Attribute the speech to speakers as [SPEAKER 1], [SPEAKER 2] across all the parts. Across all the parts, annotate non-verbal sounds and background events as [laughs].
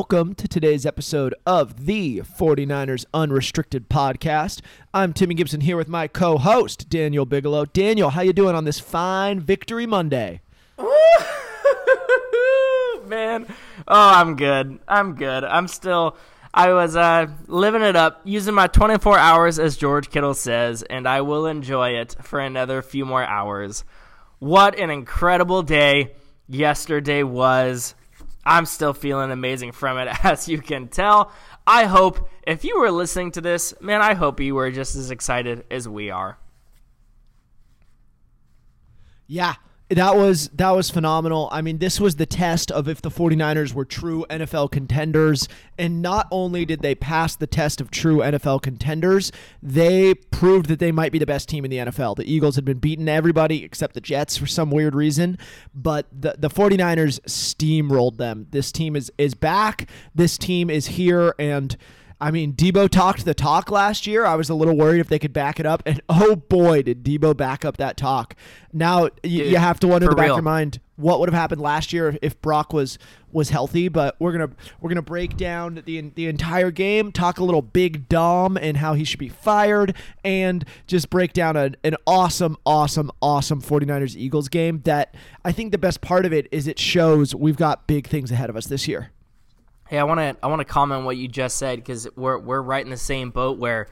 [SPEAKER 1] Welcome to today's episode of the 49ers Unrestricted Podcast. I'm Timmy Gibson here with my co-host Daniel Bigelow. Daniel, how you doing on this fine Victory Monday? [laughs]
[SPEAKER 2] man. Oh, I'm good. I'm good. I'm still. I was uh, living it up, using my 24 hours, as George Kittle says, and I will enjoy it for another few more hours. What an incredible day yesterday was. I'm still feeling amazing from it, [laughs] as you can tell. I hope if you were listening to this, man, I hope you were just as excited as we are.
[SPEAKER 1] Yeah, that was that was phenomenal. I mean, this was the test of if the 49ers were true NFL contenders. And not only did they pass the test of true NFL contenders, they proved that they might be the best team in the NFL. The Eagles had been beating everybody except the Jets for some weird reason, but the the 49ers steamrolled them. This team is is back. This team is here and I mean, Deebo talked the talk last year. I was a little worried if they could back it up, and [laughs] oh boy, did Deebo back up that talk. Now y-
[SPEAKER 2] Dude,
[SPEAKER 1] you have to wonder in the back of your mind what would have happened last year if, if Brock was was healthy. But we're gonna we're gonna break down the the entire game, talk a little Big Dom and how he should be fired, and just break down a, an awesome, awesome, awesome 49ers Eagles game. That I think the best part of it is it shows we've got big things ahead of us this year.
[SPEAKER 2] Hey, I want to I want to comment what you just said because we're we're right in the same boat. Where,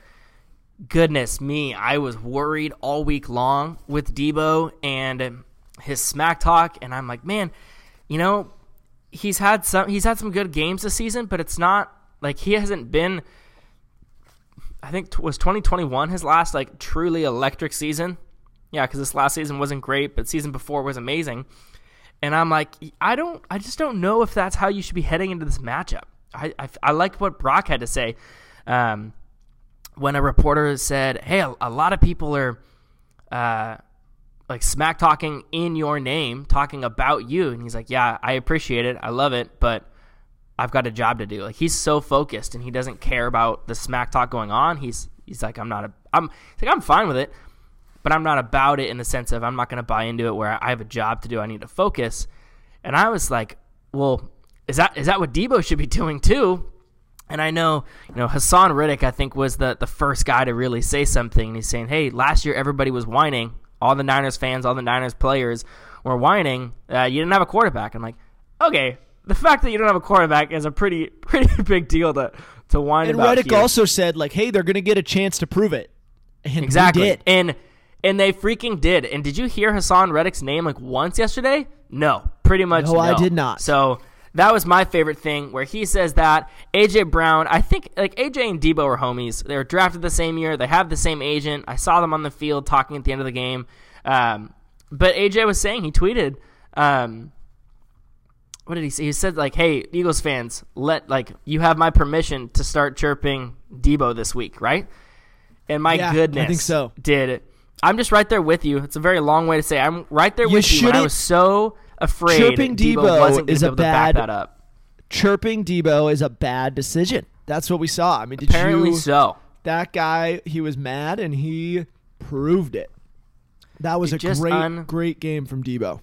[SPEAKER 2] goodness me, I was worried all week long with Deebo and his smack talk, and I'm like, man, you know, he's had some he's had some good games this season, but it's not like he hasn't been. I think was 2021 his last like truly electric season. Yeah, because this last season wasn't great, but season before was amazing. And I'm like, I don't, I just don't know if that's how you should be heading into this matchup. I, I, I like what Brock had to say um, when a reporter said, "Hey, a, a lot of people are uh, like smack talking in your name, talking about you," and he's like, "Yeah, I appreciate it, I love it, but I've got a job to do." Like he's so focused and he doesn't care about the smack talk going on. He's he's like, "I'm not a, I'm he's like I'm fine with it." But I'm not about it in the sense of I'm not going to buy into it where I have a job to do. I need to focus. And I was like, well, is that is that what Deebo should be [laughs] doing too? And I know, you know, Haason Reddick, I think, was the, the first guy to really say something. And he's saying, hey, last year everybody was whining. All the Niners fans, all the Niners players were whining. Uh, you didn't have a quarterback. I'm like, okay, the fact that you don't have a quarterback is a pretty [laughs] pretty big deal to, to whine
[SPEAKER 1] And
[SPEAKER 2] about.
[SPEAKER 1] Reddick
[SPEAKER 2] here.
[SPEAKER 1] also said like, "Hey, they're gonna get a chance to prove it." And
[SPEAKER 2] Exactly. And and they freaking did. And did you hear Haason Reddick's name like once yesterday? No, pretty much
[SPEAKER 1] No,
[SPEAKER 2] no.
[SPEAKER 1] I did not.
[SPEAKER 2] So that was my favorite thing where he says that AJ Brown, I think like AJ and Deebo are homies. They were drafted the same year. They have the same agent. I saw them on the field talking at the end of the game. Um, but AJ was saying he tweeted um, what did he say? He said like, "Hey, Eagles fans, let like you have my permission to start chirping Deebo this week, right?" And my
[SPEAKER 1] Yeah, I think so.
[SPEAKER 2] Did it? I'm just right there with you. It's a very long way to say I'm right there
[SPEAKER 1] You
[SPEAKER 2] with you. I was so afraid
[SPEAKER 1] Chirping
[SPEAKER 2] Deebo,
[SPEAKER 1] Deebo
[SPEAKER 2] wasn't
[SPEAKER 1] is a
[SPEAKER 2] be able to back
[SPEAKER 1] bad-
[SPEAKER 2] that up.
[SPEAKER 1] Chirping Deebo is a bad decision. That's what we saw. I mean, did
[SPEAKER 2] Apparently
[SPEAKER 1] you?
[SPEAKER 2] so.
[SPEAKER 1] That guy, he was mad and he proved it. That was
[SPEAKER 2] It
[SPEAKER 1] a great,
[SPEAKER 2] un-
[SPEAKER 1] great game from Deebo.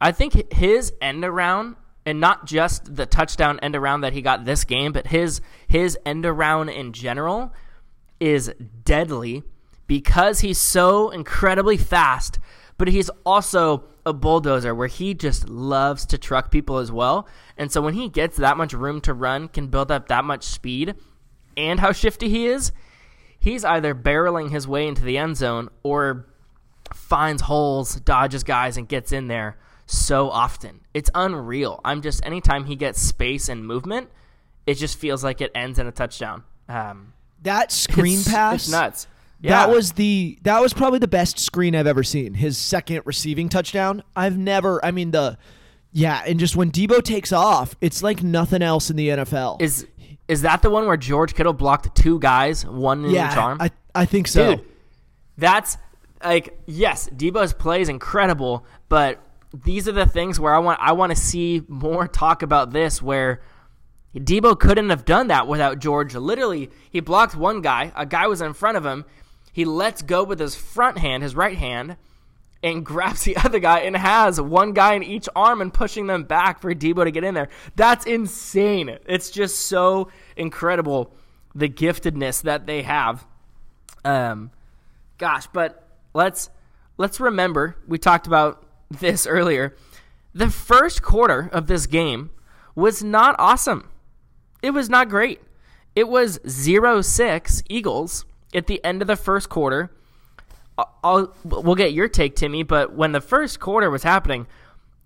[SPEAKER 2] I think his end around, and not just the touchdown end around that he got this game, but his his end around in general is deadly because he's so incredibly fast, but he's also a bulldozer where he just loves to truck people as well. And so when he gets that much room to run, can build up that much speed, and how shifty he is, he's either barreling his way into the end zone or finds holes, dodges guys, and gets in there so often. It's unreal. I'm just anytime he gets space and movement, it just feels like it ends in a touchdown. Um,
[SPEAKER 1] That [laughs] screen
[SPEAKER 2] it's,
[SPEAKER 1] pass,
[SPEAKER 2] it's nuts. Yeah.
[SPEAKER 1] That was the that was probably the best screen I've ever seen. His second receiving touchdown. I've never. I mean the, yeah, and just when Deebo takes off, it's like nothing else in the NFL.
[SPEAKER 2] is is that the one where George Kittle blocked two guys, one in each arm?
[SPEAKER 1] I I think so.
[SPEAKER 2] Dude, That's like yes, Deebo's play is incredible, but these are the things where I want I want to see more talk about this where Deebo couldn't have done that without George. Literally, he blocked one guy, a guy was in front of him. He lets go with his front hand, his right hand, and [laughs] grabs the other guy and has one guy in each arm and pushing them back for Deebo to get in there. That's insane. It's just so incredible the giftedness that they have. Um gosh, but let's let's remember we talked about this earlier. The first quarter of this game was not awesome. It was not great. It was 0-6 Eagles at the end of the first quarter. I'll, we'll get your take, Timmy, but when the first quarter was happening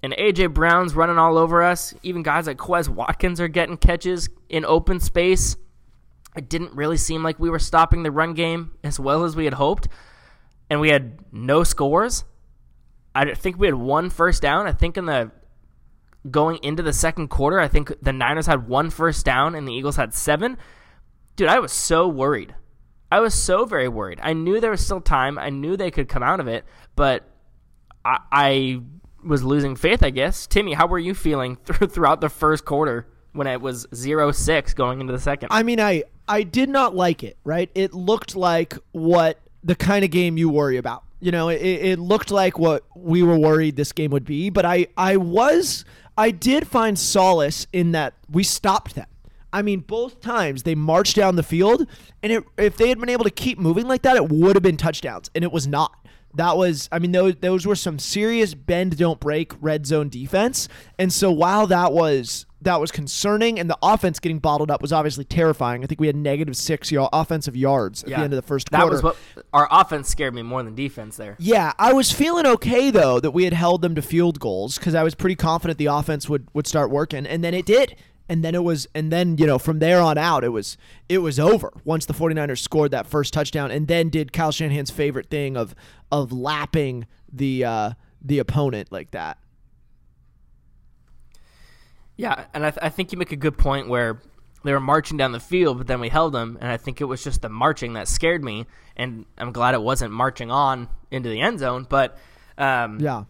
[SPEAKER 2] and AJ Brown's running all over us, even guys like Quez Watkins are getting catches in open space. It didn't really seem like we were stopping the run game as well as we had hoped, and we had no scores. I think we had one first down. I think in the going into the second quarter, I think the Niners had one first down and the Eagles had seven. Dude, I was so worried. I was so very worried. I knew there was still time. I knew they could come out of it, but I, I was losing faith, I guess. Timmy, how were you feeling [laughs] th- throughout the first quarter when it was 0-6 going into the second?
[SPEAKER 1] I mean, I I did not like it. Right? It looked like what the kind of game you worry about. You know, it, it looked like what we were worried this game would be. But I I was I did find solace in that we stopped them. I mean, both times they marched down the field, and it, if they had been able to keep moving like that, it would have been touchdowns, and it was not. That was, I mean, those those were some serious bend don't break red zone defense, and so while that was that was concerning, and the offense getting bottled up was obviously terrifying. I think we had negative six y- offensive yards at
[SPEAKER 2] Yeah.
[SPEAKER 1] the end of the first
[SPEAKER 2] that
[SPEAKER 1] quarter.
[SPEAKER 2] was what our offense scared me more than defense there.
[SPEAKER 1] Yeah, I was feeling okay though that we had held them to field goals because I was pretty confident the offense would would start working, and then it did. And then it was and then, you know, from there on out it was it was over once the 49ers scored that first touchdown and then did Kyle Shanahan's favorite thing of of lapping the uh the opponent like that.
[SPEAKER 2] Yeah, and I, th- I think you make a good point where they were marching down the field, but then we held them, and I think it was just the marching that scared me, and I'm glad it wasn't marching on into the end zone. But um,
[SPEAKER 1] Yeah.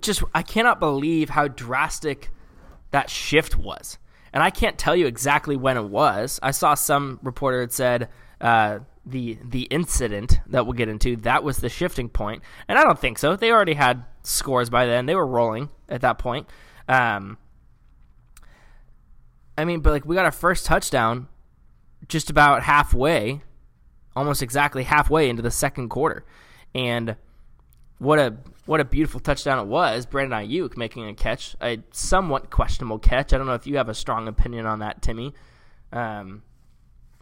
[SPEAKER 2] just I cannot believe how drastic that shift was, and I can't tell you exactly when it was. I saw some reporter had said uh, the the incident that we'll get into that was the shifting point, and I don't think so. They already had scores by then; they were rolling at that point. Um, I mean, but like we got our first touchdown just about halfway, almost exactly halfway into the second quarter, and what a what a beautiful touchdown it was. Brandon Aiyuk making a catch, a somewhat questionable catch. I don't know if you have a strong opinion on that, Timmy. Um,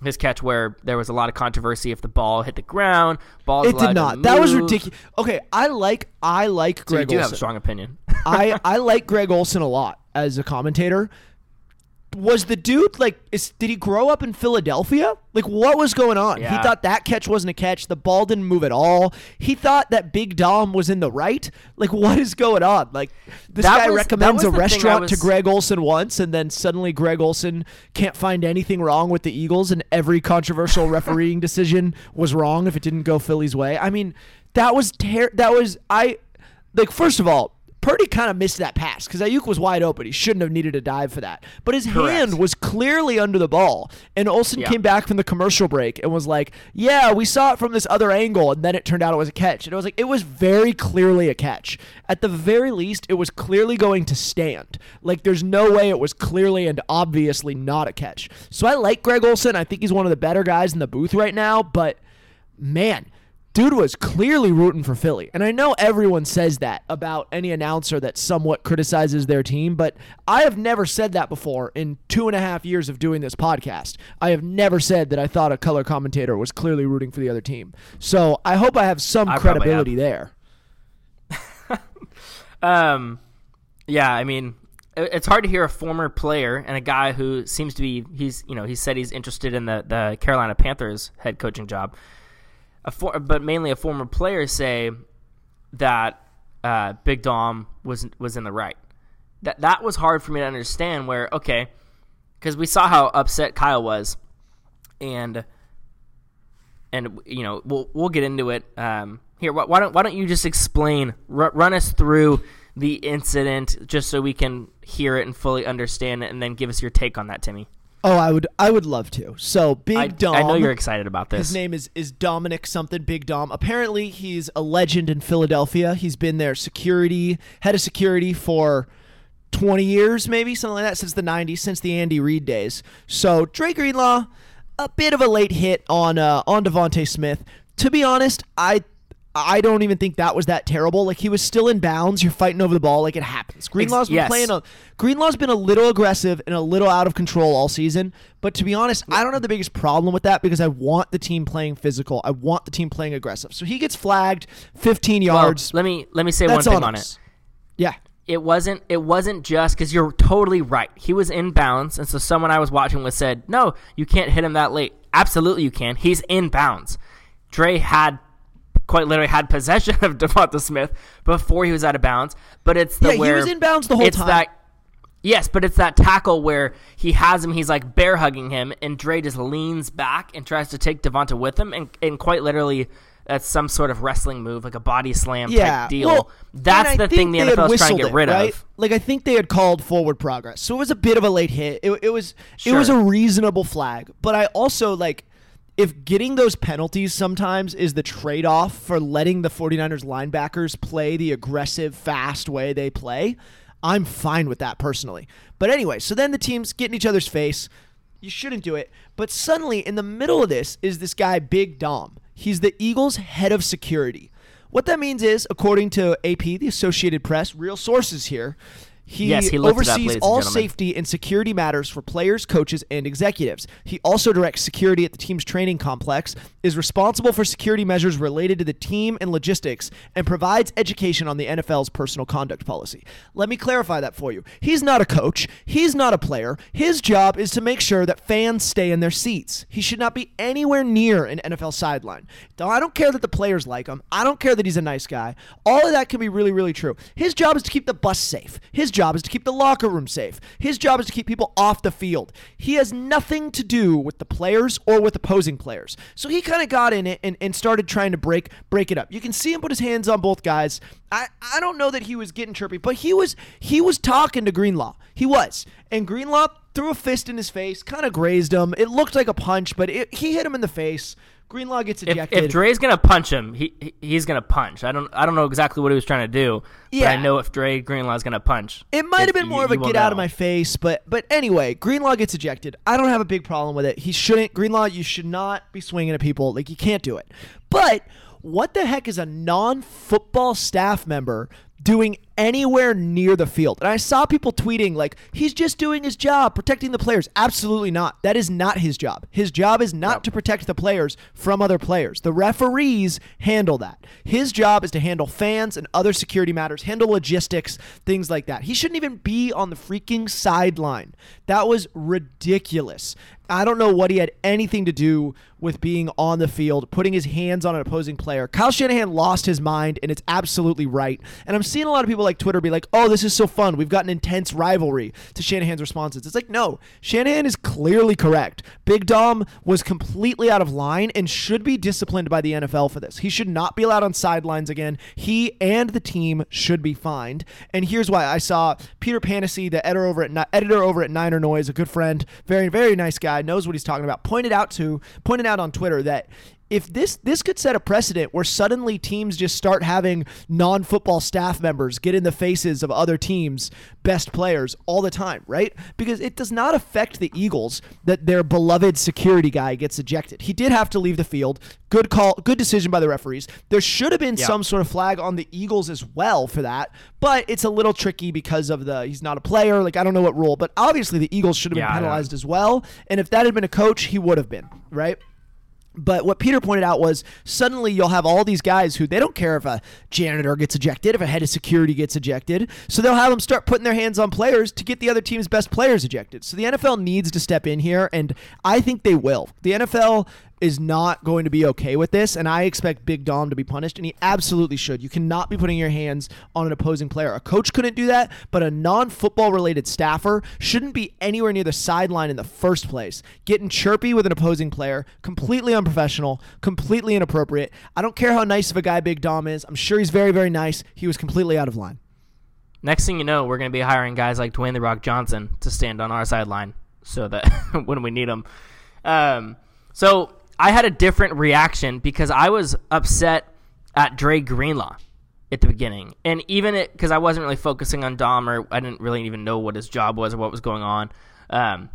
[SPEAKER 2] his catch where there was a lot of controversy if the ball hit the ground. Ball
[SPEAKER 1] It did not. That was ridiculous. Okay, I like I like
[SPEAKER 2] So you
[SPEAKER 1] Greg
[SPEAKER 2] do have
[SPEAKER 1] Olsen.
[SPEAKER 2] a strong opinion. [laughs]
[SPEAKER 1] I [laughs] I like Greg Olsen a lot as a commentator. Was the dude like? Is, did he grow up in Philadelphia? Like, what was going on? He thought that catch wasn't a catch. The ball didn't move at all. He thought that Big Dom was in the right. Like, what is going on? Like, this
[SPEAKER 2] That
[SPEAKER 1] guy
[SPEAKER 2] was-
[SPEAKER 1] recommends a
[SPEAKER 2] the thing I
[SPEAKER 1] restaurant to
[SPEAKER 2] was-
[SPEAKER 1] Greg Olsen once, and then suddenly Greg Olsen can't find anything wrong with the Eagles, and every controversial refereeing decision was wrong if it didn't go Philly's way. I mean, that was ter- That was I like. First of all, Purdy kind of missed that pass because Aiyuk was wide open. He shouldn't have needed a dive for that. But his
[SPEAKER 2] Correct.
[SPEAKER 1] hand was clearly under the ball. And Olsen
[SPEAKER 2] Yeah.
[SPEAKER 1] came back from the commercial break and was like, Yeah, we saw it from this other angle. And then it turned out it was a catch. And I was like, It was very clearly a catch. At the very least, it was clearly going to stand. Like, there's no way it was clearly and obviously not a catch. So I like Greg Olsen. I think he's one of the better guys in the booth right now. But man, dude was clearly rooting for Philly. And I know everyone says that about any announcer that somewhat criticizes their team, but I have never said that before in two and a half years of doing this podcast. I have never said that I thought a color commentator was clearly rooting for the other team. So I hope I have some
[SPEAKER 2] I
[SPEAKER 1] credibility there. [laughs]
[SPEAKER 2] Um, yeah, I mean, it's hard to hear a former player and a guy who seems to be he's you know he said he's interested in the the Carolina Panthers head coaching job, a for, but mainly a former player say that uh, Big Dom was was in the right. That that was hard for me to understand. Where okay, because we saw how upset Kyle was, and and you know we'll we'll get into it. Um, here, why, don't why don't you just explain, r- run us through the incident, just so we can hear it and fully understand it, and then give us your take on that, Timmy.
[SPEAKER 1] Oh, I would I would love to. So Big
[SPEAKER 2] I,
[SPEAKER 1] Dom.
[SPEAKER 2] I know you're excited about this.
[SPEAKER 1] His name is is Dominic something Big Dom. Apparently, he's a legend in Philadelphia. He's been their security head of security for 20 years, maybe something like that, since the 90s, since the Andy Reid days. So Dre Greenlaw, a bit of a late hit on uh, on DeVonta Smith. To be honest, I I don't even think that was that terrible. Like he was still in bounds. You're fighting over the ball. Like it happens. Greenlaw's been
[SPEAKER 2] yes.
[SPEAKER 1] playing a Greenlaw's been a little aggressive and a little out of control all season. But to be honest, I don't have the biggest problem with that because I want the team playing physical. I want the team playing aggressive. So he gets flagged, 15
[SPEAKER 2] Well,
[SPEAKER 1] yards.
[SPEAKER 2] let me let me say
[SPEAKER 1] That's
[SPEAKER 2] one thing
[SPEAKER 1] on
[SPEAKER 2] on it.
[SPEAKER 1] Yeah.
[SPEAKER 2] It wasn't. It wasn't just because you're totally right. He was in bounds, and so someone I was watching with said, "No, you can't hit him that late." Absolutely, you can. He's in bounds. Dre had quite literally had possession [laughs] of Devonta Smith before he was out of bounds. But it's the
[SPEAKER 1] Yeah, he was in bounds the whole
[SPEAKER 2] it's
[SPEAKER 1] time.
[SPEAKER 2] That, yes, but it's that tackle where he has him. He's like bear hugging him, and Dre just leans back and tries to take Devonta with him, and, and quite literally. That's some sort of wrestling move, like a body slam
[SPEAKER 1] Yeah,
[SPEAKER 2] type deal.
[SPEAKER 1] Well,
[SPEAKER 2] That's the thing the NFL is trying to get
[SPEAKER 1] it,
[SPEAKER 2] rid
[SPEAKER 1] right?
[SPEAKER 2] of.
[SPEAKER 1] Like I think they had called forward progress, so it was a bit of a late hit. It, it was it was a reasonable flag, but I also like if getting those penalties sometimes is the trade-off for letting the 49ers linebackers play the aggressive, fast way they play, I'm fine with that personally. But anyway, so then the teams get in each other's face. You shouldn't do it. But suddenly, in the middle of this, is this guy, Big Dom. He's the Eagles' head of security. What that means is, according to AP, the Associated Press, real sources here, he,
[SPEAKER 2] Yes, he it up,
[SPEAKER 1] oversees
[SPEAKER 2] and
[SPEAKER 1] all safety and security matters for players, coaches, and executives. He also directs security at the team's training complex, is responsible for security measures related to the team and logistics, and provides education on the NFL's personal conduct policy. Let me clarify that for you. He's not a coach, he's not a player. His job is to make sure that fans stay in their seats. He should not be anywhere near an NFL sideline. I don't care that the players like him, I don't care that he's a nice guy. All of that can be really, really true. His job is to keep the bus safe. His job is to keep the locker room safe. His job is to keep people off the field. He has nothing to do with the players or with opposing players. So he kind of got in it and, and started trying to break break it up. You can see him put his hands on both guys. I, I don't know that he was getting chirpy, but he was he was talking to Greenlaw. He was. And Greenlaw threw a fist in his face, kind of grazed him. It looked like a punch, but it, he hit him in the face. Greenlaw gets ejected.
[SPEAKER 2] if Dre's gonna punch him, he he- he's gonna punch. I don't I don't know exactly what he was trying to do, but
[SPEAKER 1] Yeah.
[SPEAKER 2] I know if Dre Greenlaw's gonna punch,
[SPEAKER 1] It might have been more
[SPEAKER 2] you-
[SPEAKER 1] of a get out of my face, but but anyway, Greenlaw gets ejected. I don't have a big problem with it. He shouldn't. Greenlaw, you should not be swinging at people. Like you can't do it. But what the heck is a non-football staff member doing anywhere near the field? And I saw people tweeting like he's just doing his job, protecting the players. Absolutely not. That is not his job. His job is not to protect the players from other players. The referees handle that. His job is to handle fans and other security matters, handle logistics, things like that. He shouldn't even be on the freaking sideline. That was ridiculous. I don't know what he had anything to do with being on the field, putting his hands on an opposing player. Kyle Shanahan lost his mind, and it's absolutely right. And I'm seeing a lot of people like Twitter be like, oh, this is so fun. We've got an intense rivalry to Shanahan's responses. It's like, no, Shanahan is clearly correct. Big Dom was completely out of line and should be disciplined by the NFL for this. He should not be allowed on sidelines again. He and the team should be fined. And here's why I saw Peter Panacy, the editor over at editor over at Niner Noise, a good friend, very very nice guy, knows what he's talking about. Pointed out to pointed out on Twitter that if this this could set a precedent where suddenly teams just start having non-football staff members get in the faces of other teams' best players all the time, right? Because it does not affect the Eagles that their beloved security guy gets ejected. He did have to leave the field. Good call, good decision by the referees. There should have been
[SPEAKER 2] Yeah.
[SPEAKER 1] some sort of flag on the Eagles as well for that, but it's a little tricky because of the he's not a player. Like I don't know what rule, but obviously the Eagles should have
[SPEAKER 2] Yeah,
[SPEAKER 1] been penalized as well. And if that had been a coach, he would have been, right? But what Peter pointed out was suddenly you'll have all these guys who they don't care if a janitor gets ejected, if a head of security gets ejected. So they'll have them start putting their hands on players to get the other team's best players ejected. So the NFL needs to step in here, and I think they will. The NFL is not going to be okay with this, and I expect Big Dom to be punished, and he absolutely should. You cannot be putting your hands on an opposing player. A coach couldn't do that, but a non football related staffer shouldn't be anywhere near the sideline in the first place. Getting chirpy with an opposing player, completely unprofessional, completely inappropriate. I don't care how nice of a guy Big Dom is. I'm sure he's very, very nice. He was completely out of line.
[SPEAKER 2] Next thing you know, we're going to be hiring guys like Dwayne the Rock Johnson to stand on our sideline so that [laughs] when we need them. Um, so I had a different reaction because I was upset at Dre Greenlaw at the beginning, and even it because I wasn't really focusing on Dom or I didn't really even know what his job was or what was going on. Um,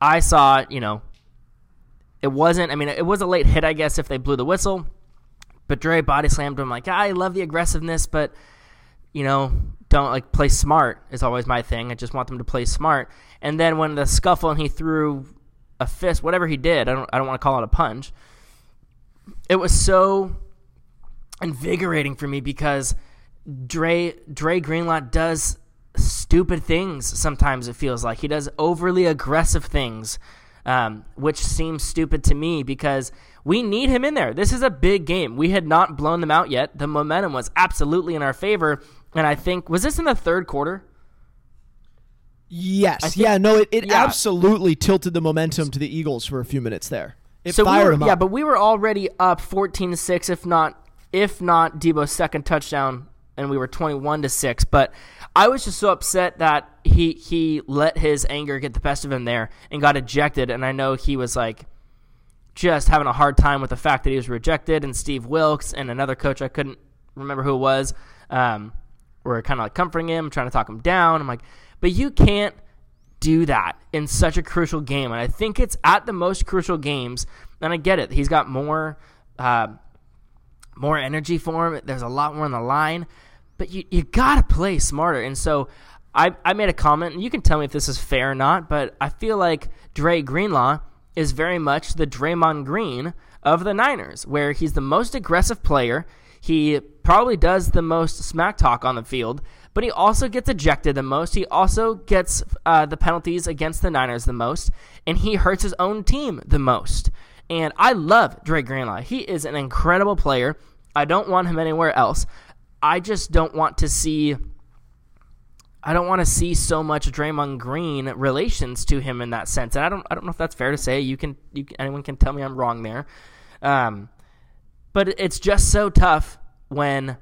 [SPEAKER 2] I saw, you know, it wasn't. I mean, it was a late hit, I guess, if they blew the whistle. But Dre body slammed him like, I love the aggressiveness, but you know, don't like play smart is always my thing. I just want them to play smart. And then when the scuffle and he threw a fist, whatever he did, I don't I don't want to call it a punch. It was so invigorating for me because Dre Dre Greenlaw does stupid things sometimes it feels like. He does overly aggressive things um, which seems stupid to me because we need him in there. This is a big game. We had not blown them out yet. The momentum was absolutely in our favor. And i think was this in the third quarter
[SPEAKER 1] Yes.
[SPEAKER 2] think-
[SPEAKER 1] yeah, no, it, it
[SPEAKER 2] yeah.
[SPEAKER 1] absolutely tilted the momentum to the Eagles for a few minutes there. It
[SPEAKER 2] so we were,
[SPEAKER 1] them up.
[SPEAKER 2] yeah but we were already up 14 to 6 if not if not Deebo's second touchdown and we were 21 to 6 but I was just so upset that he he let his anger get the best of him there and got ejected and I know he was like just having a hard time with the fact that he was rejected and Steve Wilks and another coach I couldn't remember who it was um, were kind of like comforting him trying to talk him down I'm like but you can't do that in such a crucial game. And I think it's at the most crucial games. And I get it. He's got more uh, more energy for him. There's a lot more on the line. But you, you got to play smarter. And so I, I made a comment, and you can tell me if this is fair or not, but I feel like Dre Greenlaw is very much the Draymond Green of the Niners, where he's the most aggressive player. He probably does the most smack talk on the field, but he also gets ejected the most. He also gets uh, the penalties against the Niners the most, and he hurts his own team the most. And I love Dre Greenlaw. He is an incredible player. I don't want him anywhere else. I just don't want to see. I don't want to see so much Draymond Green relations to him in that sense, and I don't. I don't know if that's fair to say. You can. You anyone can tell me I'm wrong there. Um, but it's just so tough when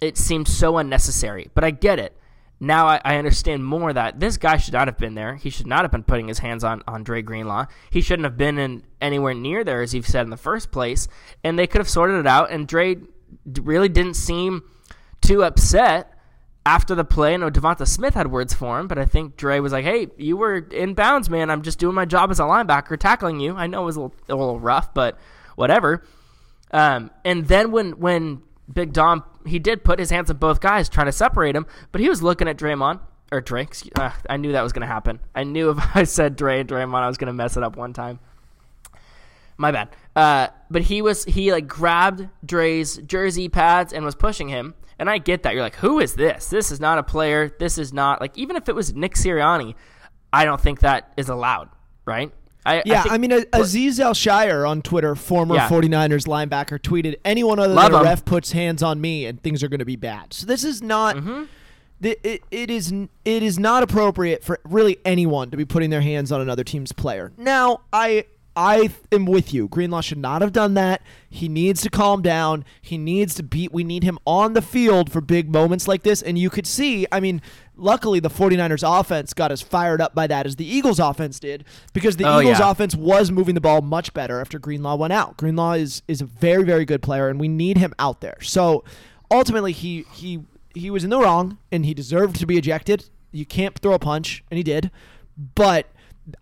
[SPEAKER 2] it seemed so unnecessary. But I get it. Now I, I, understand more that this guy should not have been there. He should not have been putting his hands on, on Dre Greenlaw. He shouldn't have been in anywhere near there, as you've said in the first place. And they could have sorted it out. And Dre really didn't seem too upset after the play. I know Devonta Smith had words for him, but I think Dre was like, "Hey, you were in bounds, man. I'm just doing my job as a linebacker, tackling you. I know it was a little, a little rough, but whatever." Um, and then when when Big Dom he did put his hands on both guys trying to separate him, but he was looking at Draymond or. Excuse, uh, I knew that was going to happen. I knew if [laughs] I said Dre and Draymond, I was going to mess it up one time. My bad. Uh, but he was he like grabbed Dre's jersey pads and was pushing him. And I get that. You're like, who is this? This is not a player. This is not like even if it was Nick Sirianni, I don't think that is allowed, right? I,
[SPEAKER 1] yeah, I,
[SPEAKER 2] think,
[SPEAKER 1] I mean, Aziz Al Shire on Twitter, former
[SPEAKER 2] Yeah.
[SPEAKER 1] 49ers linebacker, tweeted, Anyone other
[SPEAKER 2] Love
[SPEAKER 1] than a
[SPEAKER 2] him.
[SPEAKER 1] ref puts hands on me and things are going to be bad. So this is not.
[SPEAKER 2] Mm-hmm.
[SPEAKER 1] It, it is it is not appropriate for really anyone to be putting their hands on another team's player. Now, I I am with you. Greenlaw should not have done that. He needs to calm down. He needs to beat. We need him on the field for big moments like this. And you could see, I mean, luckily the 49ers offense got as fired up by that as the Eagles offense did because the
[SPEAKER 2] Oh,
[SPEAKER 1] Eagles
[SPEAKER 2] yeah.
[SPEAKER 1] offense was moving the ball much better after Greenlaw went out. Greenlaw is is a very very good player and we need him out there. So ultimately he he he was in the wrong and he deserved to be ejected. You can't throw a punch and he did. But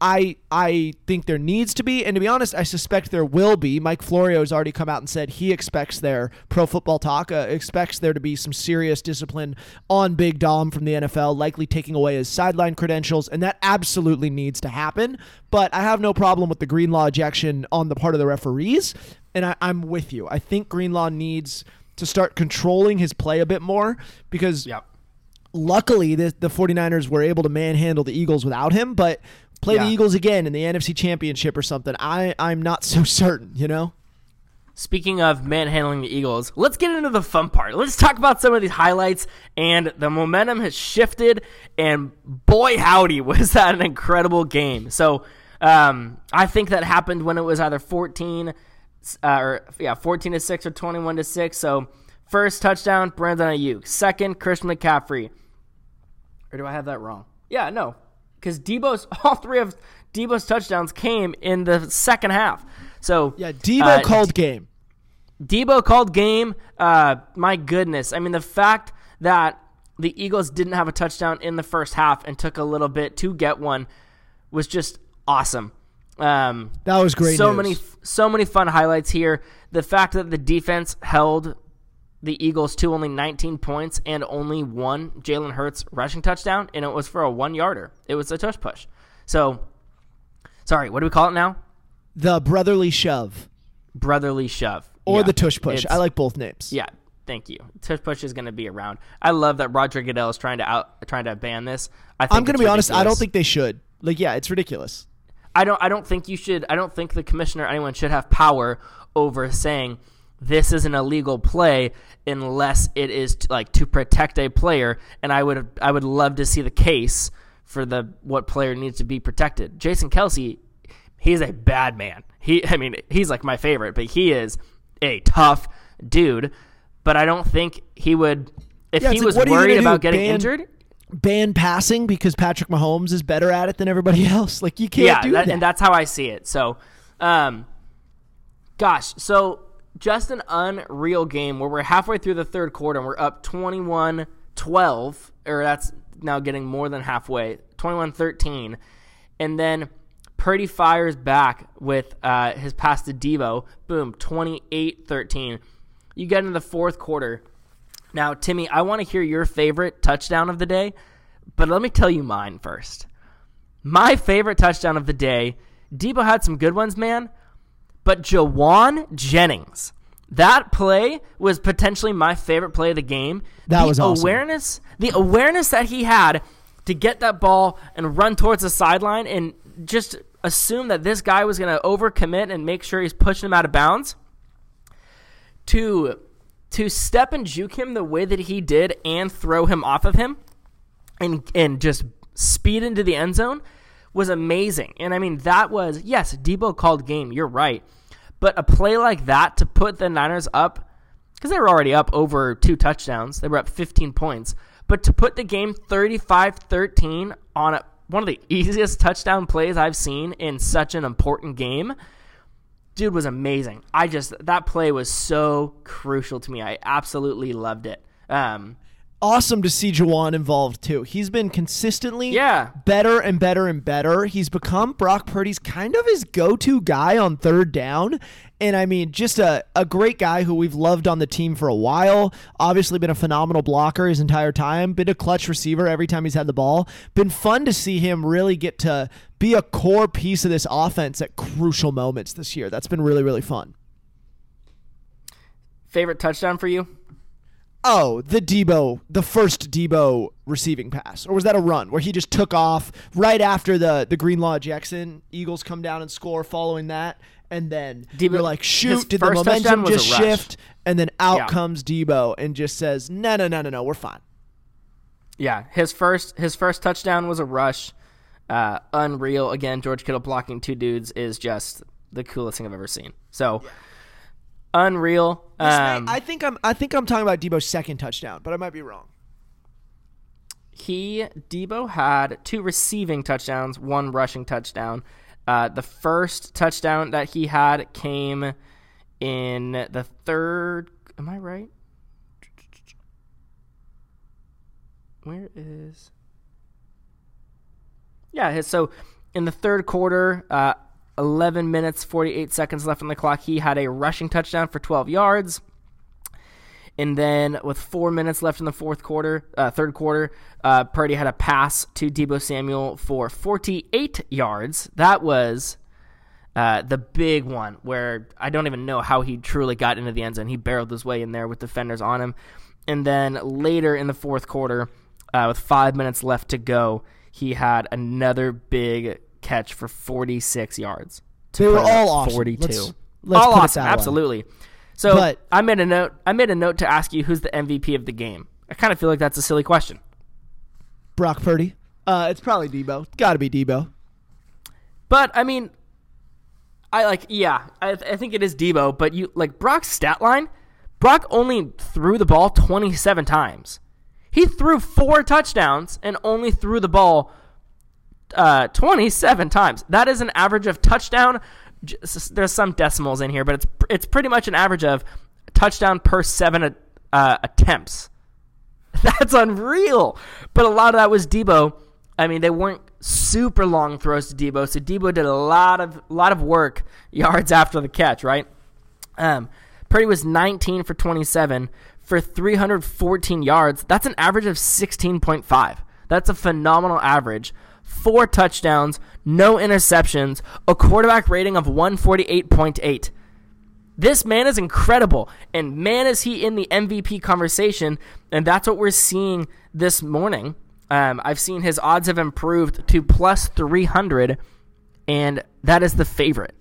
[SPEAKER 1] I I think there needs to be, and to be honest, I suspect there will be. Mike Florio has already come out and said he expects there. Pro Football Talk uh, expects there to be some serious discipline on Big Dom from the NFL, likely taking away his sideline credentials, and that absolutely needs to happen. But I have no problem with the Greenlaw ejection on the part of the referees, and I, I'm with you. I think Greenlaw needs to start controlling his play a bit more because
[SPEAKER 2] Yep.
[SPEAKER 1] luckily the, the 49ers were able to manhandle the Eagles without him, but play
[SPEAKER 2] Yeah.
[SPEAKER 1] the Eagles again in the NFC Championship or something. I I'm not so [laughs] certain, you know.
[SPEAKER 2] Speaking of manhandling the Eagles, let's get into the fun part. Let's talk about some of these highlights. And the momentum has shifted, and boy, howdy, [laughs] was that an incredible game. So um, I think that happened when it was either 14, uh, or yeah, 14 to six or 21 to six. So first touchdown, Brandon Aiyuk. Second, Christian McCaffrey. Or do I have that wrong? Yeah, no, because Deebo's [laughs] all three of Deebo's touchdowns came in the second half. So
[SPEAKER 1] Yeah, Deebo
[SPEAKER 2] uh,
[SPEAKER 1] called game.
[SPEAKER 2] Deebo called game. Uh, my goodness. I mean, the fact that the Eagles didn't have a touchdown in the first half and took a little bit to get one was just awesome. Um,
[SPEAKER 1] That was great.
[SPEAKER 2] so
[SPEAKER 1] news.
[SPEAKER 2] many, so many fun highlights here. The fact that the defense held the Eagles to only 19 points and only one Jalen Hurts rushing touchdown, and it was for a one yarder. It was a tush push. So, sorry, what do we call it now?
[SPEAKER 1] the brotherly shove
[SPEAKER 2] Brotherly shove.
[SPEAKER 1] or
[SPEAKER 2] Yeah.
[SPEAKER 1] the tush push.
[SPEAKER 2] It's-
[SPEAKER 1] I like both names.
[SPEAKER 2] Yeah, thank you. Tush push is going to be around. I love that Roger Goodell is trying to out trying to ban this. I think
[SPEAKER 1] I'm going to be honest. I don't think they should. Like, yeah, it's ridiculous.
[SPEAKER 2] I don't I don't think you should I don't think the commissioner or anyone should have power over saying this is an illegal play unless it is to, like to protect a player and I would I would love to see the case for the what player needs to be protected. Jason Kelce he's a bad man. He I mean he's like my favorite, but he is a tough dude, but I don't think he would if
[SPEAKER 1] Yeah,
[SPEAKER 2] he
[SPEAKER 1] like,
[SPEAKER 2] was
[SPEAKER 1] you
[SPEAKER 2] worried
[SPEAKER 1] gonna do,
[SPEAKER 2] about getting
[SPEAKER 1] ban-
[SPEAKER 2] injured
[SPEAKER 1] Ban passing because Patrick Mahomes is better at it than everybody [laughs] else. Like, you can't
[SPEAKER 2] yeah,
[SPEAKER 1] do
[SPEAKER 2] that,
[SPEAKER 1] that.
[SPEAKER 2] and that's how I see it. So, um, gosh, so just an unreal game where we're halfway through the third quarter and we're up 21 12, or that's now getting more than halfway, 21 13. And then Purdy fires back with uh, his pass to Deebo. Boom, 28 13. You get into the fourth quarter. Now, Timmy, I want to hear your favorite touchdown of the day, but let me tell you mine first. My favorite touchdown of the day. Debo had some good ones, man, but Jauan Jennings. That play was potentially my favorite play of the game.
[SPEAKER 1] That
[SPEAKER 2] the
[SPEAKER 1] was awesome.
[SPEAKER 2] awareness, the awareness that he had to get that ball and run towards the sideline and just assume that this guy was going to overcommit and make sure he's pushing him out of bounds. To to step and juke him the way that he did and throw him off of him and and just speed into the end zone was amazing. And I mean, that was yes, Deebo called game. You're right, but a play like that to put the Niners up because they were already up over two touchdowns. They were up 15 points, but to put the game 35-13 on a, one of the easiest touchdown plays I've seen in such an important game. Dude was amazing. I just that play was so crucial to me. I absolutely loved it. Um,
[SPEAKER 1] awesome to see Jauan involved too. He's been consistently
[SPEAKER 2] Yeah.
[SPEAKER 1] better and better and better. He's become Brock Purdy's kind of his go-to guy on third down. And I mean, just a, a great guy who we've loved on the team for a while. Obviously been a phenomenal blocker his entire time. Been a clutch receiver every time he's had the ball. Been fun to see him really get to be a core piece of this offense at crucial moments this year. That's been really, really fun.
[SPEAKER 2] favorite touchdown for you?
[SPEAKER 1] Oh, the Deebo, the first Deebo receiving pass, or was that a run where he just took off right after the the Greenlaw Jackson Eagles come down and score following that, and then
[SPEAKER 2] Deebo-
[SPEAKER 1] you're like, shoot, did the momentum just shift? And then out
[SPEAKER 2] Yeah.
[SPEAKER 1] comes Deebo and just says, no, no, no, no, no, we're fine.
[SPEAKER 2] Yeah, his first his first touchdown was a rush. Uh, unreal. Again, George Kittle blocking two dudes is just the coolest thing I've ever seen. So unreal.
[SPEAKER 1] This may-
[SPEAKER 2] Um,
[SPEAKER 1] I think I'm I think I'm talking about Deebo's second touchdown, but I might be wrong.
[SPEAKER 2] he Deebo had two receiving touchdowns, one rushing touchdown. Uh, the first touchdown that he had came in the third. Am I right? Where is? Yeah, so in the third quarter, uh, 11 minutes 48 seconds left on the clock, he had a rushing touchdown for 12 yards. And then with four minutes left in the fourth quarter, uh, third quarter, uh, Purdy had a pass to Deebo Samuel for 48 yards. That was uh, the big one where I don't even know how he truly got into the end zone. He barreled his way in there with defenders on him. And then later in the fourth quarter, uh, with five minutes left to go, he had another big catch for 46 yards.
[SPEAKER 1] They were all awesome.
[SPEAKER 2] 42.
[SPEAKER 1] Let's- let's
[SPEAKER 2] all
[SPEAKER 1] put it
[SPEAKER 2] awesome,
[SPEAKER 1] that way.
[SPEAKER 2] absolutely. So
[SPEAKER 1] But-
[SPEAKER 2] I made a note. I made a note to ask you who's the MVP of the game. I kind of feel like that's a silly question.
[SPEAKER 1] Brock Purdy. Uh, it's probably Deebo. Got to be Deebo.
[SPEAKER 2] But I mean, I like yeah, I, I think it is Deebo. But you like Brock's stat line. Brock only threw the ball 27 times. He threw four touchdowns and only threw the ball uh, 27 times. That is an average of touchdown. There's some decimals in here, but it's it's pretty much an average of touchdown per seven uh, attempts. [laughs] That's unreal. But a lot of that was Deebo. I mean, they weren't super long throws to Deebo, so Deebo did a lot of lot of work [laughs] yards after the catch, right? Um, Purdy was 19 for 27 for 314 yards. That's an average of 16.5. That's a phenomenal average. Four touchdowns, no interceptions, a quarterback rating of 148.8. This man is incredible, and man, is he in the MVP conversation, and that's what we're seeing this morning. Um, I've seen his odds have improved to plus 300, and that is the favorite.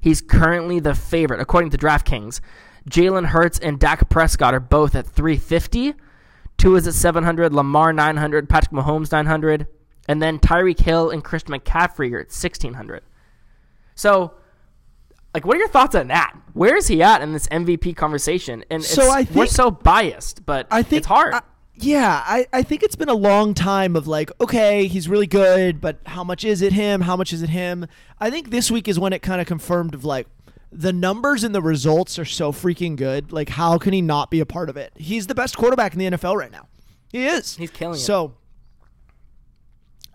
[SPEAKER 2] He's currently the favorite, according to DraftKings. Jalen Hurts and Dak Prescott are both at 350. Tua is at 700, Lamar 900, Patrick Mahomes 900, and then Tyreek Hill and Christian McCaffrey are at 1600. So, like, what are your thoughts on that? Where is he at in this MVP conversation? And
[SPEAKER 1] So
[SPEAKER 2] it's,
[SPEAKER 1] I
[SPEAKER 2] we're so biased, but
[SPEAKER 1] I think
[SPEAKER 2] it's hard.
[SPEAKER 1] I- yeah, I, I think it's been a long time of like, okay, he's really good, but how much is it him? How much is it him? I think this week is when it kind of confirmed of like the numbers and the results are so freaking good. Like, how can he not be a part of it? He's the best quarterback in the NFL right now. He is.
[SPEAKER 2] He's killing it.
[SPEAKER 1] So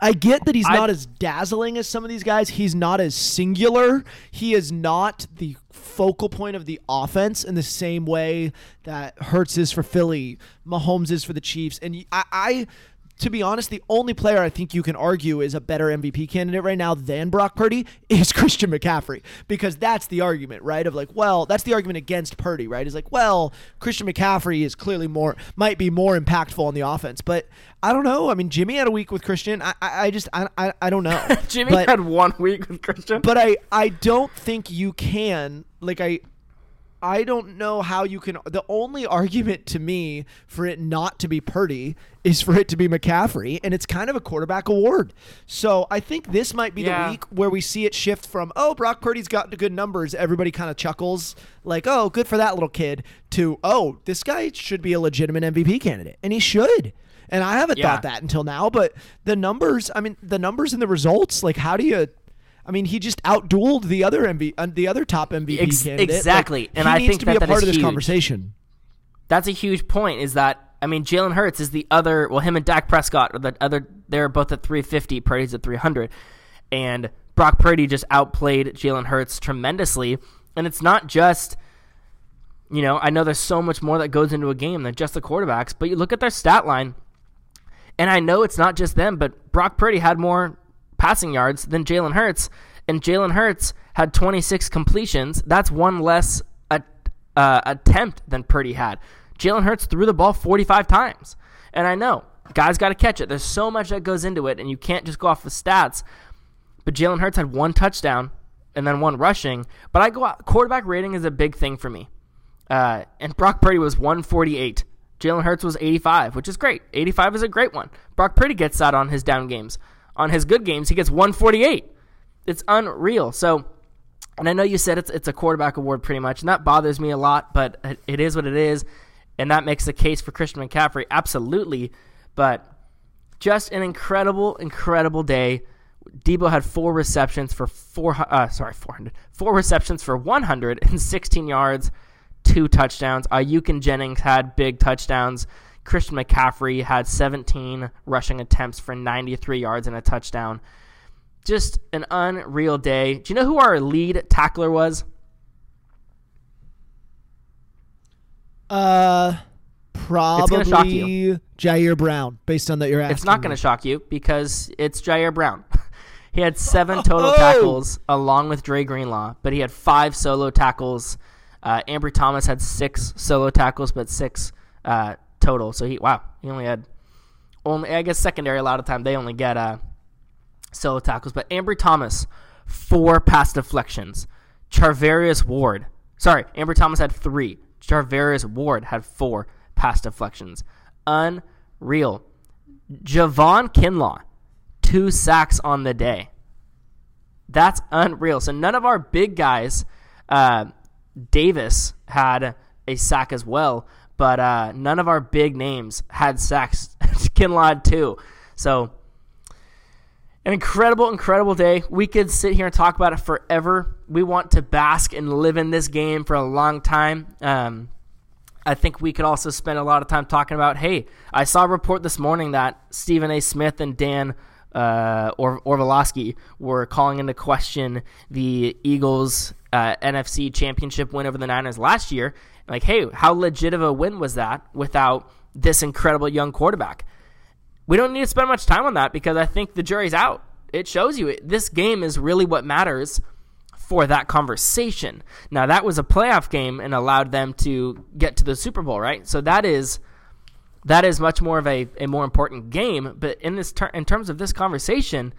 [SPEAKER 1] I get that he's
[SPEAKER 2] I-
[SPEAKER 1] not as dazzling as some of these guys. He's not as singular. He is not the focal point of the offense in the same way that Hurts is for Philly, Mahomes is for the Chiefs. And I, I to be honest, the only player I think you can argue is a better MVP candidate right now than Brock Purdy [laughs] is Christian McCaffrey because that's the argument, right? Of like, well, that's the argument against Purdy, right? Is like, well, Christian McCaffrey is clearly more might be more impactful on the offense, but I don't know. I mean, Jimmy had a week with Christian. I, I, I just, I, I, I don't know. [laughs]
[SPEAKER 2] Jimmy
[SPEAKER 1] but,
[SPEAKER 2] had one week with Christian.
[SPEAKER 1] but I, I don't think you can like I. I don't know how you can. The only argument to me for it not to be Purdy is for it to be McCaffrey, and it's kind of a quarterback award. So I think this might be
[SPEAKER 2] Yeah.
[SPEAKER 1] the week where we see it shift from oh Brock Purdy's got good numbers, everybody kind of chuckles like oh good for that little kid to oh this guy should be a legitimate MVP candidate, and he should. And I haven't
[SPEAKER 2] Yeah.
[SPEAKER 1] thought that until now, but the numbers, I mean, the numbers and the results, like how do you I mean, he just outdueled the other MV, uh, the other top MVP
[SPEAKER 2] Ex-
[SPEAKER 1] candidate. Like,
[SPEAKER 2] exactly. And
[SPEAKER 1] he
[SPEAKER 2] I think
[SPEAKER 1] to
[SPEAKER 2] that
[SPEAKER 1] be a
[SPEAKER 2] that
[SPEAKER 1] part of this
[SPEAKER 2] huge.
[SPEAKER 1] conversation.
[SPEAKER 2] That's a huge point. Is that I mean, Jalen Hurts is the other. Well, him and Dak Prescott are the other. They're both at 350. Purdy's at 300, and Brock Purdy just outplayed Jalen Hurts tremendously. And it's not just. You know, I know there's so much more that goes into a game than just the quarterbacks, but you look at their stat line, and I know it's not just them, but Brock Purdy had more passing yards than Jalen Hurts, and Jalen Hurts had 26 completions. That's one less a, uh, attempt than Purdy had. Jalen Hurts threw the ball 45 times, and I know guys got to catch it. There's so much that goes into it, and you can't just go off the stats. But Jalen Hurts had one touchdown and then one rushing. But I go out, quarterback rating is a big thing for me. Uh, and Brock Purdy was 148. Jalen Hurts was 85, which is great. 85 is a great one. Brock Purdy gets that on his down games. On his good games, he gets 148. It's unreal. So, and I know you said it's it's a quarterback award pretty much, and that bothers me a lot, but it, is what it is, and that makes the case for Christian McCaffrey absolutely. But just an incredible, incredible day. Deebo had four receptions for four. Uh, sorry, 400. Four receptions for 116 yards, two touchdowns. Aiyuk and Jennings had big touchdowns. Christian McCaffrey had 17 rushing attempts for 93 yards and a touchdown. Just an unreal day. Do you know who our lead tackler was?
[SPEAKER 1] Uh, probably Ji'Ayir Brown, based on that you're asking.
[SPEAKER 2] It's not going to shock you because it's Ji'Ayir Brown. [laughs] he had seven [laughs] total
[SPEAKER 1] Oh!
[SPEAKER 2] tackles along with Dre Greenlaw, but he had five solo tackles. Uh, Ambry Thomas had six solo tackles, but six uh, total. So he wow, he only had only I guess secondary a lot of time they only get uh solo tackles, but Ambry Thomas, four pass deflections. Charvarius Ward, sorry, Ambry Thomas had three. Charvarius Ward had four pass deflections. Unreal. Javon Kinlaw, two sacks on the day. That's unreal. So none of our big guys, uh, Davis had a sack as well, but uh, none of our big names had sacks. [laughs] Kinlaw too. So an incredible, incredible day. We could sit here and talk about it forever. We want to bask and live in this game for a long time. Um, I think we could also spend a lot of time talking about. Hey, I saw a report this morning that Stephen A. Smith and Dan uh, or Orlovsky were calling into question the Eagles' uh, NFC Championship win over the Niners last year. Like, hey, how legit of a win was that without this incredible young quarterback? We don't need to spend much time on that because I think the jury's out. It shows you it, this game is really what matters for that conversation. Now, that was a playoff game and allowed them to get to the Super Bowl, right? So that is that is much more of a, a more important game. But in this ter- in terms of this conversation,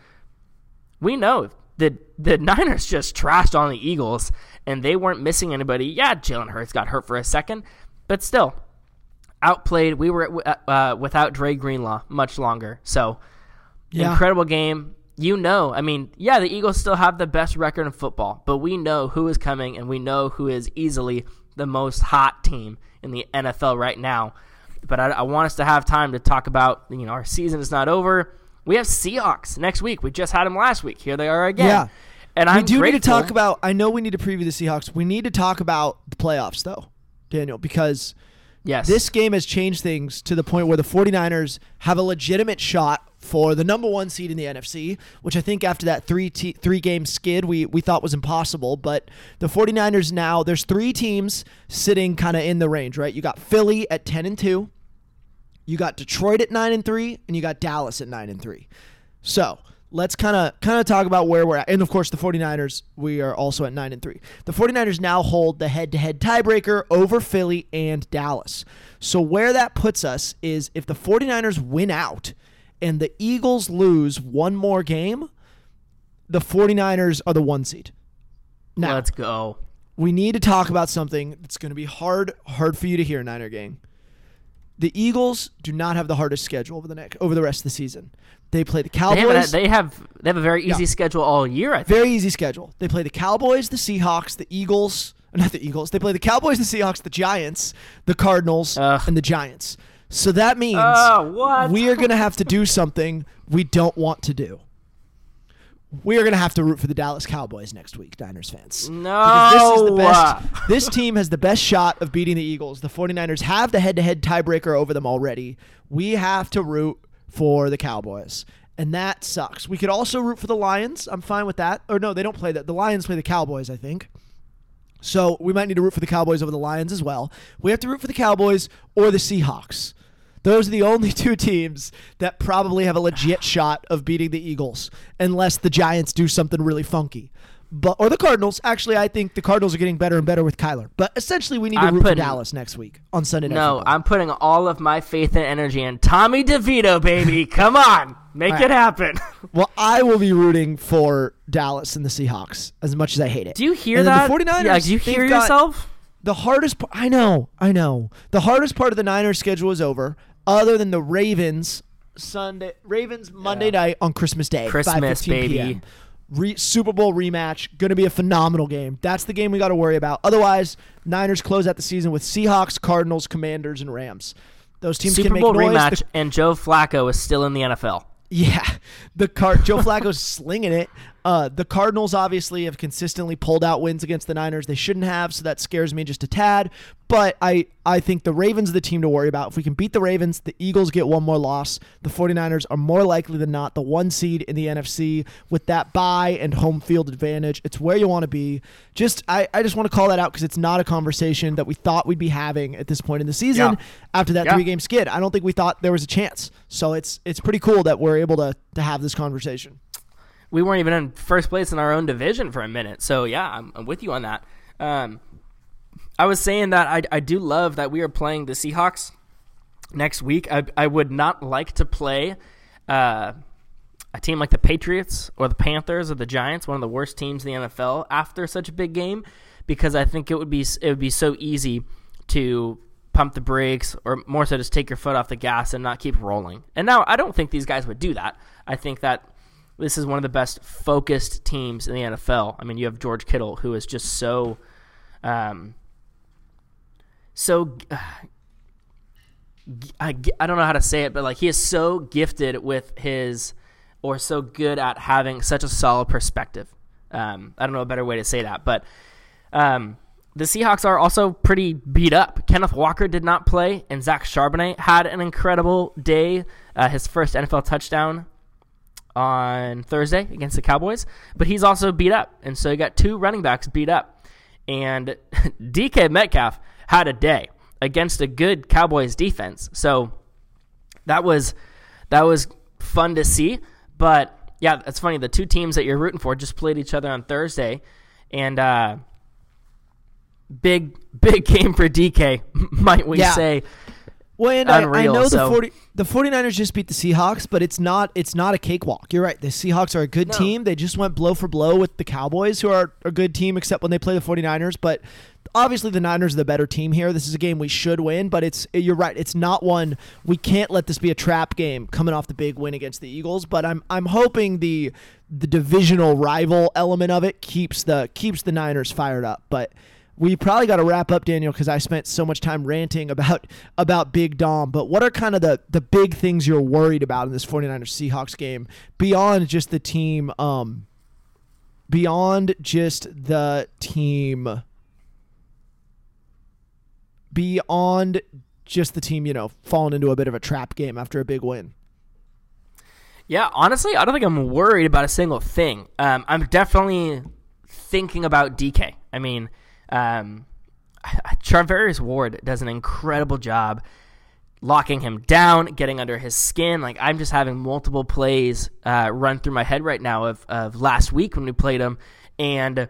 [SPEAKER 2] we know that the Niners just trashed on the Eagles and they weren't missing anybody. Yeah, Jalen Hurts got hurt for a second, but still outplayed. We were uh, uh, without Dre Greenlaw much longer. So yeah. incredible game. You know, I mean, yeah, the Eagles still have the best record in football, but we know who is coming and we know who is easily the most hot team in the NFL right now. But I, I want us to have time to talk about, you know, our season is not over. We have Seahawks next week. We just had them last week. Here they are again.
[SPEAKER 1] Yeah.
[SPEAKER 2] And I'm
[SPEAKER 1] do
[SPEAKER 2] grateful.
[SPEAKER 1] need to talk about. I know we need to preview the Seahawks. We need to talk about the playoffs, though, Daniel, because
[SPEAKER 2] yes.
[SPEAKER 1] this game has changed things to the point where the 49ers have a legitimate shot for the number one seed in the NFC, which I think after that three three game skid we we thought was impossible. But the 49ers now there's three teams sitting kind of in the range, right? You got Philly at 10 and two, you got Detroit at nine and three, and you got Dallas at nine and three. So let's kind of kind of talk about where we're at. And of course, the 49ers, we are also at 9 and 3. The 49ers now hold the head-to-head tiebreaker over Philly and Dallas. So where that puts us is if the 49ers win out and the Eagles lose one more game, the 49ers are the one seed. Now,
[SPEAKER 2] let's go.
[SPEAKER 1] We need to talk about something that's going to be hard hard for you to hear, Niner gang. The Eagles do not have the hardest schedule over the next over the rest of the season. They play the
[SPEAKER 2] They
[SPEAKER 1] Cowboys.
[SPEAKER 2] have, a, they have they have a very easy
[SPEAKER 1] Yeah.
[SPEAKER 2] schedule all year. I think.
[SPEAKER 1] Very easy schedule. They play the Cowboys, the Seahawks, the Eagles. [laughs] Not the Eagles. They play the Cowboys, the Seahawks, the Giants, the Cardinals, and the Giants. So that means
[SPEAKER 2] uh, what?
[SPEAKER 1] we are going to have to do something we don't want to do. We are going to have to root for the Dallas Cowboys next week, Niners fans.
[SPEAKER 2] No.
[SPEAKER 1] Because this is the best. this team has the best shot of beating the Eagles. The 49ers have the head to head tiebreaker over them already. We have to root for the Cowboys. And that sucks. We could also root for the Lions. I'm fine with that. Or no, they don't play that. The Lions play the Cowboys, I think. So we might need to root for the Cowboys over the Lions as well. We have to root for the Cowboys or the Seahawks. Those are the only [laughs] two teams that probably have a legit [sighs] shot of beating the Eagles, unless the Giants do something really funky. But or the Cardinals. Actually, I think the Cardinals are getting better and better with Kyler. But essentially, we need to
[SPEAKER 2] I'm
[SPEAKER 1] root for Dallas next week on Sunday Night
[SPEAKER 2] No,
[SPEAKER 1] Football.
[SPEAKER 2] I'm putting all of my faith and energy in Tommy DeVito, baby. [laughs] Come on, make
[SPEAKER 1] All
[SPEAKER 2] it happen. [laughs]
[SPEAKER 1] well, I will be rooting for Dallas and the Seahawks as much as I hate it.
[SPEAKER 2] Do you hear that?
[SPEAKER 1] The 49ers,
[SPEAKER 2] Yeah, do you hear yourself?
[SPEAKER 1] The hardest part, I know, I know. The hardest part of the Niners schedule is over, other than the Ravens Sunday, Ravens Monday night on Christmas Day,
[SPEAKER 2] Christmas,
[SPEAKER 1] 5:15
[SPEAKER 2] baby.
[SPEAKER 1] PM. Re- Super Bowl rematch, going to be a phenomenal game. That's the game we got to worry about. Otherwise, Niners close out the season with Seahawks, Cardinals, Commanders, and Rams. Those teams
[SPEAKER 2] Super
[SPEAKER 1] can make
[SPEAKER 2] Bowl
[SPEAKER 1] noise.
[SPEAKER 2] rematch,
[SPEAKER 1] The-
[SPEAKER 2] and Joe Flacco is still in the NFL.
[SPEAKER 1] yeah, [laughs] the car Joe Flacco's [laughs] slinging it. Uh, the Cardinals obviously have consistently pulled out wins against the Niners. They shouldn't have, so that scares me just a tad. But I, I think the Ravens are the team to worry about. If we can beat the Ravens, the Eagles get one more loss. The 49ers are more likely than not the one seed in the NFC with that bye and home field advantage. It's where you want to be. Just I, I just want to call that out because it's not a conversation that we thought we'd be having at this point in the season
[SPEAKER 2] Yeah.
[SPEAKER 1] after that
[SPEAKER 2] Yeah.
[SPEAKER 1] three game skid. I don't think we thought there was a chance. So it's it's pretty cool that we're able to to have this conversation.
[SPEAKER 2] We weren't even in first place in our own division for a minute. So yeah, I'm, I'm with you on that. Um, I was saying that I, I do love that we are playing the Seahawks next week. I, I would not like to play uh, a team like the Patriots or the Panthers or the Giants, one of the worst teams in the NFL, after such a big game, because I think it would be it would be so easy to pump the brakes or more so just take your foot off the gas and not keep rolling. And now I don't think these guys would do that. I think that this is one of the best focused teams in the NFL. I mean, you have George Kittle who is just so um so uh, I, I don't know how to say it, but like he is so gifted with his or so good at having such a solid perspective. Um, I don't know a better way to say that, but um, the Seahawks are also pretty beat up. Kenneth Walker did not play, and Zach Charbonnet had an incredible day. Uh, his first NFL touchdown on Thursday against the Cowboys, but he's also beat up, and so you got two running backs beat up. And [laughs] DK Metcalf had a day against a good Cowboys defense, so that was that was fun to see. But yeah, it's funny. The two teams that you're rooting for just played each other on Thursday, and uh, big [laughs] big game for DK, might we yeah. say?
[SPEAKER 1] Well, and Unreal, I, I, know so. the 40, the 49ers just beat the Seahawks, but it's not it's not a cakewalk. You're right. The Seahawks are a good no. team. They just went blow for blow with the Cowboys, who are a good team, except when they play the 49ers. But obviously, the Niners are the better team here. This is a game we should win, but it's you're right. It's not one we can't let this be a trap game coming off the big win against the Eagles. But I'm I'm hoping the the divisional rival element of it keeps the keeps the Niners fired up. But we probably got to wrap up, Daniel, because I spent so much time ranting about about Big Dom. But what are kind of the the big things you're worried about in this 49ers Seahawks game beyond just the team um beyond just the team beyond just the team, you know, falling into a bit of a trap game after a big win?
[SPEAKER 2] Yeah, honestly, I don't think I'm worried about a single thing. Um, I'm definitely thinking about DK. I mean, um, Ward does an incredible job locking him down, getting under his skin. Like I'm just having multiple plays uh, run through my head right now of, of last week when we played him, and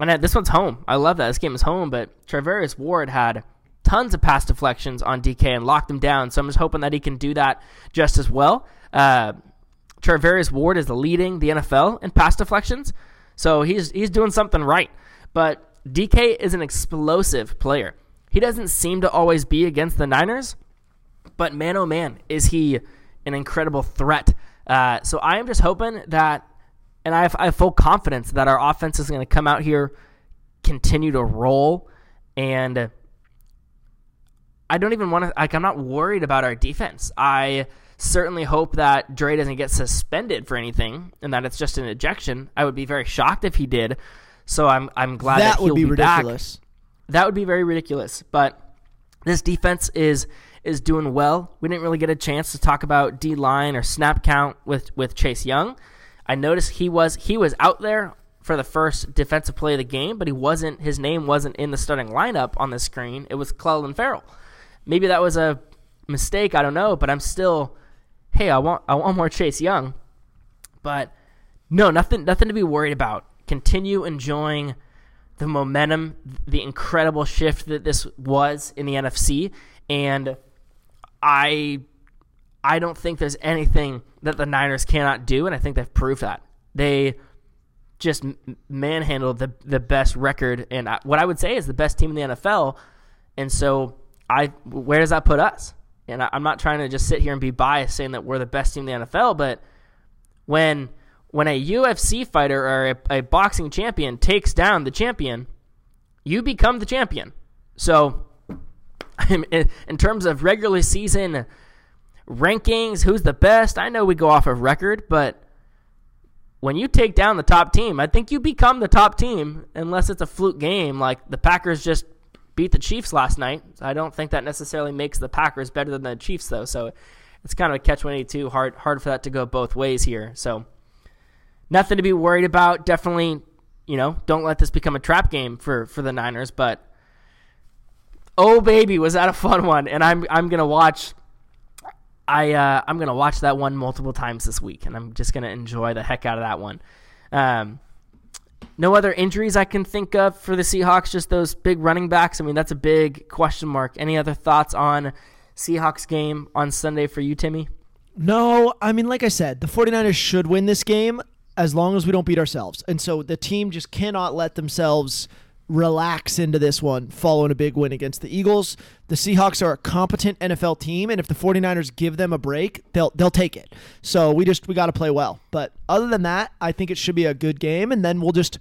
[SPEAKER 2] and this one's home. I love that this game is home, but Charvarius Ward had tons of pass deflections on DK and locked him down. So I'm just hoping that he can do that just as well. Uh, Ward is leading the NFL in pass deflections, so he's he's doing something right. But DK is an explosive player. He doesn't seem to always be against the Niners, but man, oh man, is he an incredible threat. Uh, so I am just hoping that, and I have, I have full confidence that our offense is going to come out here, continue to roll, and I don't even want to, like, I'm not worried about our defense. I certainly hope that Dre doesn't get suspended for anything and that it's just an ejection. I would be very shocked if he did. So I'm I'm glad that, that would be, be ridiculous. Back. That would be very ridiculous. But this defense is is doing well. We didn't really get a chance to talk about D line or snap count with with Chase Young. I noticed he was he was out there for the first defensive play of the game, but he wasn't. His name wasn't in the starting lineup on the screen. It was Clelin Ferrell. Maybe that was a mistake. I don't know, but I'm still. Hey, I want I want more Chase Young, but no, nothing nothing to be worried about continue enjoying the momentum, the incredible shift that this was in the NFC, and I I don't think there's anything that the Niners cannot do, and I think they've proved that. They just manhandled the the best record and what I would say is the best team in the NFL, and so I where does that put us? And I, I'm not trying to just sit here and be biased saying that we're the best team in the NFL, but when when a UFC fighter or a, a, boxing champion takes down the champion, you become the champion. So, [laughs] in, terms of regular season rankings, who's the best? I know we go off of record, but when you take down the top team, I think you become the top team, unless it's a fluke game like the Packers just beat the Chiefs last night. I don't think that necessarily makes the Packers better than the Chiefs, though. So, it's kind of a catch 22. Hard, hard for that to go both ways here. So, nothing to be worried about. Definitely, you know, don't let this become a trap game for for the Niners. But oh baby, was that a fun one? And I'm I'm gonna watch. I uh, I'm gonna watch that one multiple times this week, and I'm just gonna enjoy the heck out of that one. Um, no other injuries I can think of for the Seahawks. Just those big running backs. I mean, that's a big question mark. Any other thoughts on Seahawks game on Sunday for you, Timmy?
[SPEAKER 1] No, I mean, like I said, the 49ers should win this game as long as we don't beat ourselves. And so the team just cannot let themselves relax into this one following a big win against the Eagles. The Seahawks are a competent NFL team and if the 49ers give them a break, they'll they'll take it. So we just we got to play well. But other than that, I think it should be a good game and then we'll just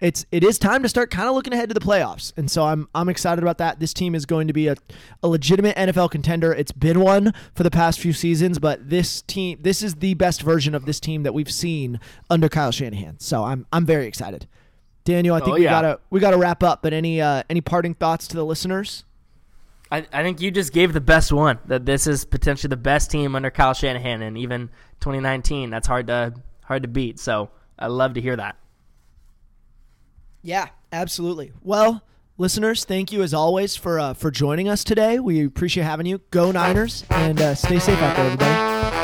[SPEAKER 1] it's it is time to start kind of looking ahead to the playoffs. And so I'm I'm excited about that. This team is going to be a, a legitimate NFL contender. It's been one for the past few seasons, but this team this is the best version of this team that we've seen under Kyle Shanahan. So I'm I'm very excited. Daniel, I think
[SPEAKER 2] Oh,
[SPEAKER 1] we gotta we gotta wrap up. But any uh, any parting thoughts to the listeners?
[SPEAKER 2] I, I think you just gave the best one. That this is potentially the best team under Kyle Shanahan, and even 2019. That's hard to hard to beat. So I love to hear that.
[SPEAKER 1] Yeah, absolutely. Well, listeners, thank you as always for uh, for joining us today. We appreciate having you. Go Niners and uh, stay safe out there, everybody.